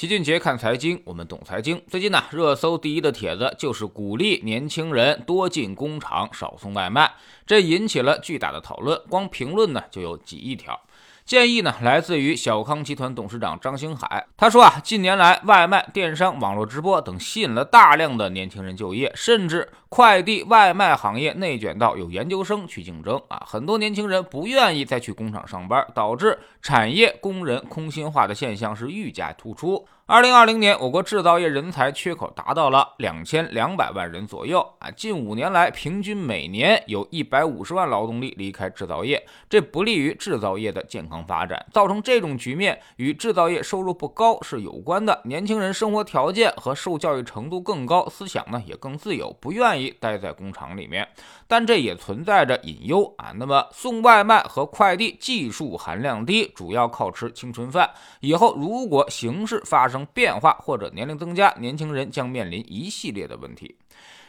齐俊杰看财经，我们懂财经。最近呢，热搜第一的帖子就是鼓励年轻人多进工厂，少送外卖，这引起了巨大的讨论，光评论呢就有几亿条。建议呢，来自于小康集团董事长张兴海。他说啊，近年来外卖、电商、网络直播等吸引了大量的年轻人就业，甚至快递外卖行业内卷到有研究生去竞争啊。很多年轻人不愿意再去工厂上班，导致产业工人空心化的现象是愈加突出。二零二零年，我国制造业人才缺口达到了两千两百万人左右啊！近五年来，平均每年有一百五十万劳动力离开制造业，这不利于制造业的健康发展。造成这种局面与制造业收入不高是有关的。年轻人生活条件和受教育程度更高，思想呢也更自由，不愿意待在工厂里面。但这也存在着隐忧啊。那么送外卖和快递技术含量低，主要靠吃青春饭。以后如果形势发生，变化或者年龄增加，年轻人将面临一系列的问题。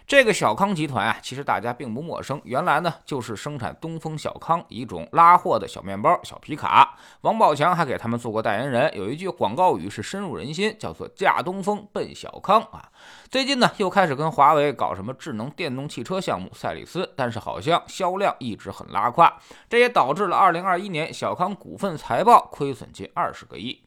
这个小康集团啊，其实大家并不陌生。原来呢，就是生产东风小康一种拉货的小面包、小皮卡。王宝强还给他们做过代言人，有一句广告语是深入人心，叫做“驾东风奔小康”啊。最近呢，又开始跟华为搞什么智能电动汽车项目赛里斯，但是好像销量一直很拉胯，这也导致了2021年小康股份财报亏损近二十个亿。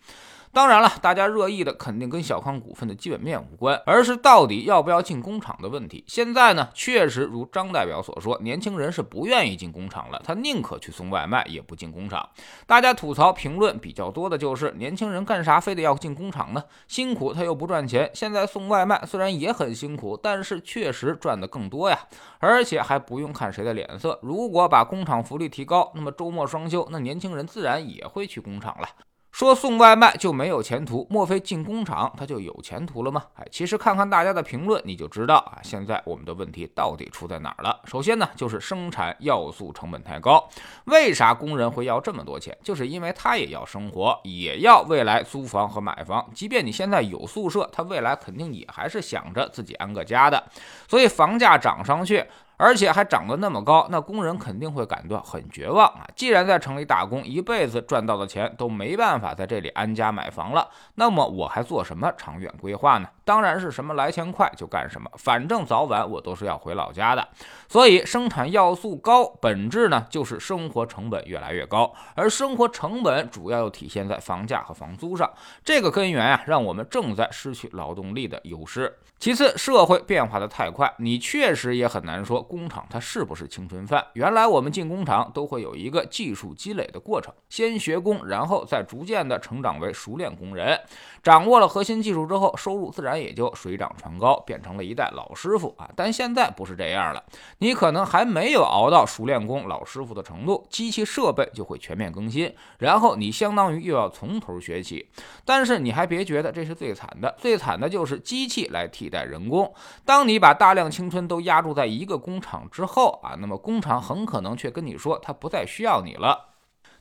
当然了，大家热议的肯定跟小康股份的基本面无关，而是到底要不要进工厂的问题。现在呢，确实如张代表所说，年轻人是不愿意进工厂了，他宁可去送外卖，也不进工厂。大家吐槽评论比较多的就是，年轻人干啥非得要进工厂呢？辛苦他又不赚钱。现在送外卖虽然也很辛苦，但是确实赚的更多呀，而且还不用看谁的脸色。如果把工厂福利提高，那么周末双休，那年轻人自然也会去工厂了。说送外卖就没有前途，莫非进工厂他就有前途了吗？哎，其实看看大家的评论，你就知道啊，现在我们的问题到底出在哪儿了。首先呢，就是生产要素成本太高。为啥工人会要这么多钱？就是因为他也要生活，也要未来租房和买房。即便你现在有宿舍，他未来肯定也还是想着自己安个家的。所以房价涨上去。而且还涨得那么高，那工人肯定会感到很绝望啊！既然在城里打工，一辈子赚到的钱都没办法在这里安家买房了，那么我还做什么长远规划呢？当然是什么来钱快就干什么，反正早晚我都是要回老家的。所以生产要素高，本质呢就是生活成本越来越高，而生活成本主要又体现在房价和房租上。这个根源啊，让我们正在失去劳动力的优势。其次，社会变化的太快，你确实也很难说工厂它是不是青春饭。原来我们进工厂都会有一个技术积累的过程，先学工，然后再逐渐的成长为熟练工人，掌握了核心技术之后，收入自然那也就水涨船高，变成了一代老师傅啊。但现在不是这样了，你可能还没有熬到熟练工、老师傅的程度，机器设备就会全面更新，然后你相当于又要从头学起。但是你还别觉得这是最惨的，最惨的就是机器来替代。人工，当你把大量青春都压注在一个工厂之后啊，那么工厂很可能却跟你说，他不再需要你了。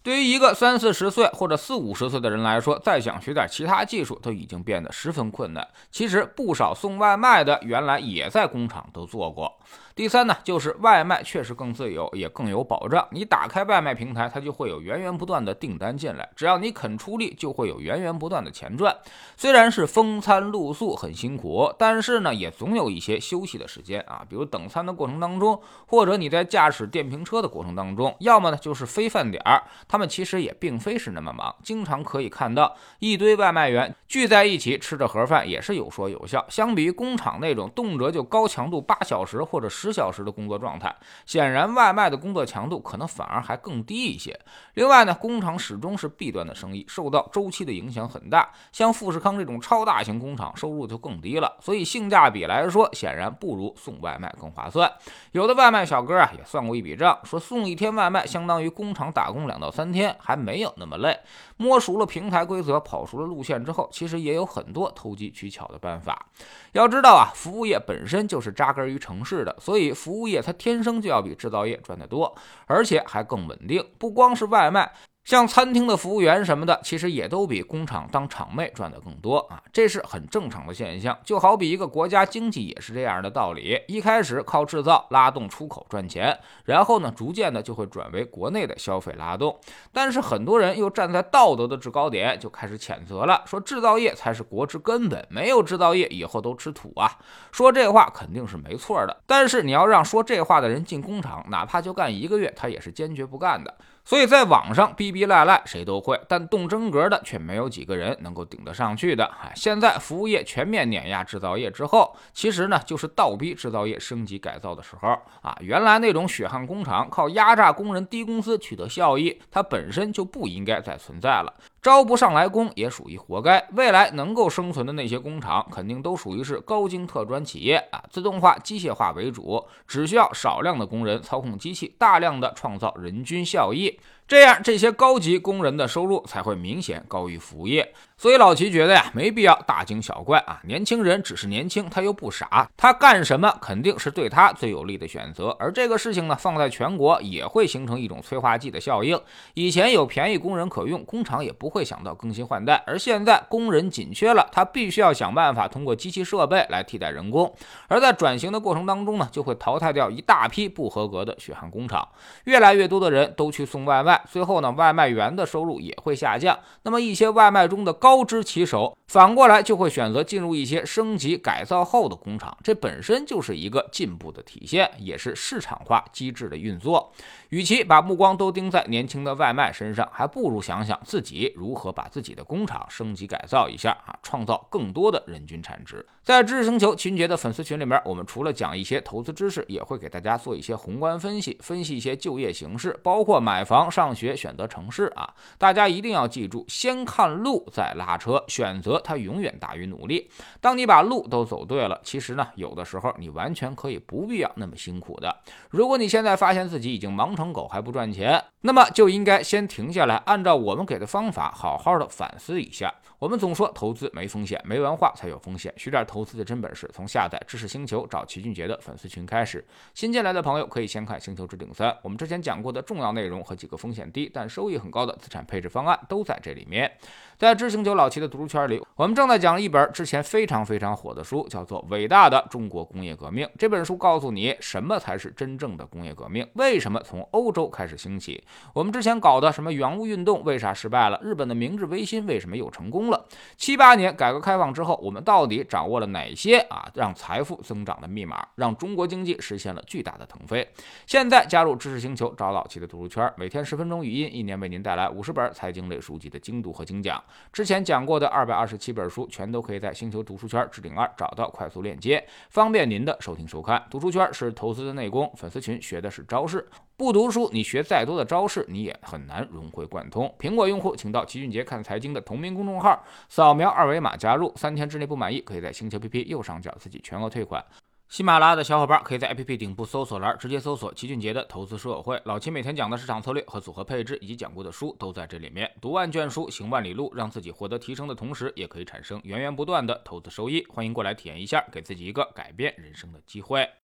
对于一个三四十岁或者四五十岁的人来说，再想学点其他技术都已经变得十分困难。其实不少送外卖的原来也在工厂都做过。第三呢，就是外卖确实更自由，也更有保障。你打开外卖平台，它就会有源源不断的订单进来，只要你肯出力，就会有源源不断的钱赚。虽然是风餐露宿很辛苦，但是呢，也总有一些休息的时间啊，比如等餐的过程当中，或者你在驾驶电瓶车的过程当中，要么呢就是非饭点儿，他们其实也并非是那么忙，经常可以看到一堆外卖员聚在一起吃着盒饭，也是有说有笑。相比于工厂那种动辄就高强度八小时或者十小时的工作状态，显然外卖的工作强度可能反而还更低一些。另外呢，工厂始终是弊端的生意，受到周期的影响很大。像富士康这种超大型工厂，收入就更低了，所以性价比来说，显然不如送外卖更划算。有的外卖小哥啊，也算过一笔账，说送一天外卖相当于工厂打工两到三天，还没有那么累。摸熟了平台规则，跑熟了路线之后，其实也有很多投机取巧的办法。要知道啊，服务业本身就是扎根于城市的，所所以，服务业它天生就要比制造业赚得多，而且还更稳定。不光是外卖，像餐厅的服务员什么的，其实也都比工厂当厂妹赚的更多啊，这是很正常的现象。就好比一个国家经济也是这样的道理，一开始靠制造拉动出口赚钱，然后呢，逐渐的就会转为国内的消费拉动。但是很多人又站在道德的制高点，就开始谴责了，说制造业才是国之根本，没有制造业以后都吃土啊。说这话肯定是没错的，但是你要让说这话的人进工厂，哪怕就干一个月，他也是坚决不干的。所以在网上逼逼赖赖谁都会，但动真格的却没有几个人能够顶得上去的。哎，现在服务业全面碾压制造业之后，其实呢就是倒逼制造业升级改造的时候啊。原来那种血汗工厂靠压榨工人低工资取得效益，它本身就不应该再存在了。招不上来工也属于活该。未来能够生存的那些工厂，肯定都属于是高精特专企业啊，自动化、机械化为主，只需要少量的工人操控机器，大量的创造人均效益。这样，这些高级工人的收入才会明显高于服务业。所以老齐觉得呀，没必要大惊小怪啊。年轻人只是年轻，他又不傻，他干什么肯定是对他最有利的选择。而这个事情呢，放在全国也会形成一种催化剂的效应。以前有便宜工人可用，工厂也不会想到更新换代。而现在工人紧缺了，他必须要想办法通过机器设备来替代人工。而在转型的过程当中呢，就会淘汰掉一大批不合格的血汗工厂，越来越多的人都去送外卖。最后呢，外卖员的收入也会下降。那么一些外卖中的高知骑手，反过来就会选择进入一些升级改造后的工厂。这本身就是一个进步的体现，也是市场化机制的运作。与其把目光都盯在年轻的外卖身上，还不如想想自己如何把自己的工厂升级改造一下啊，创造更多的人均产值。在知识星球秦杰的粉丝群里面，我们除了讲一些投资知识，也会给大家做一些宏观分析，分析一些就业形势，包括买房、上学、选择城市啊。大家一定要记住，先看路再拉车，选择它永远大于努力。当你把路都走对了，其实呢，有的时候你完全可以不必要那么辛苦的。如果你现在发现自己已经忙成狗还不赚钱，那么就应该先停下来，按照我们给的方法，好好的反思一下。我们总说投资没风险，没文化才有风险。学点投资的真本事，从下载知识星球找齐俊杰的粉丝群开始。新进来的朋友可以先看《星球置顶三》，我们之前讲过的重要内容和几个风险低但收益很高的资产配置方案都在这里面。在知星球老齐的读书圈里，我们正在讲一本之前非常非常火的书，叫做《伟大的中国工业革命》。这本书告诉你什么才是真正的工业革命，为什么从欧洲开始兴起。我们之前搞的什么洋务运动为啥失败了？日本的明治维新为什么又成功了？七八年改革开放之后，我们到底掌握了哪些啊让财富增长的密码，让中国经济实现了巨大的腾飞？现在加入知识星球，找老齐的读书圈，每天十分钟语音，一年为您带来五十本财经类书籍的精读和精讲。之前讲过的二百二十七本书，全都可以在星球读书圈置顶二找到快速链接，方便您的收听收看。读书圈是投资的内功，粉丝群学的是招式。不读书，你学再多的招式，你也很难融会贯通。苹果用户请到齐俊杰看财经的同名公众号，扫描二维码加入，三天之内不满意，可以在星球 APP 右上角自己全额退款。喜马拉雅的小伙伴可以在 APP 顶部搜索栏直接搜索齐俊杰的投资书友会，老齐每天讲的市场策略和组合配置，以及讲过的书都在这里面。读万卷书，行万里路，让自己获得提升的同时，也可以产生源源不断的投资收益。欢迎过来体验一下，给自己一个改变人生的机会。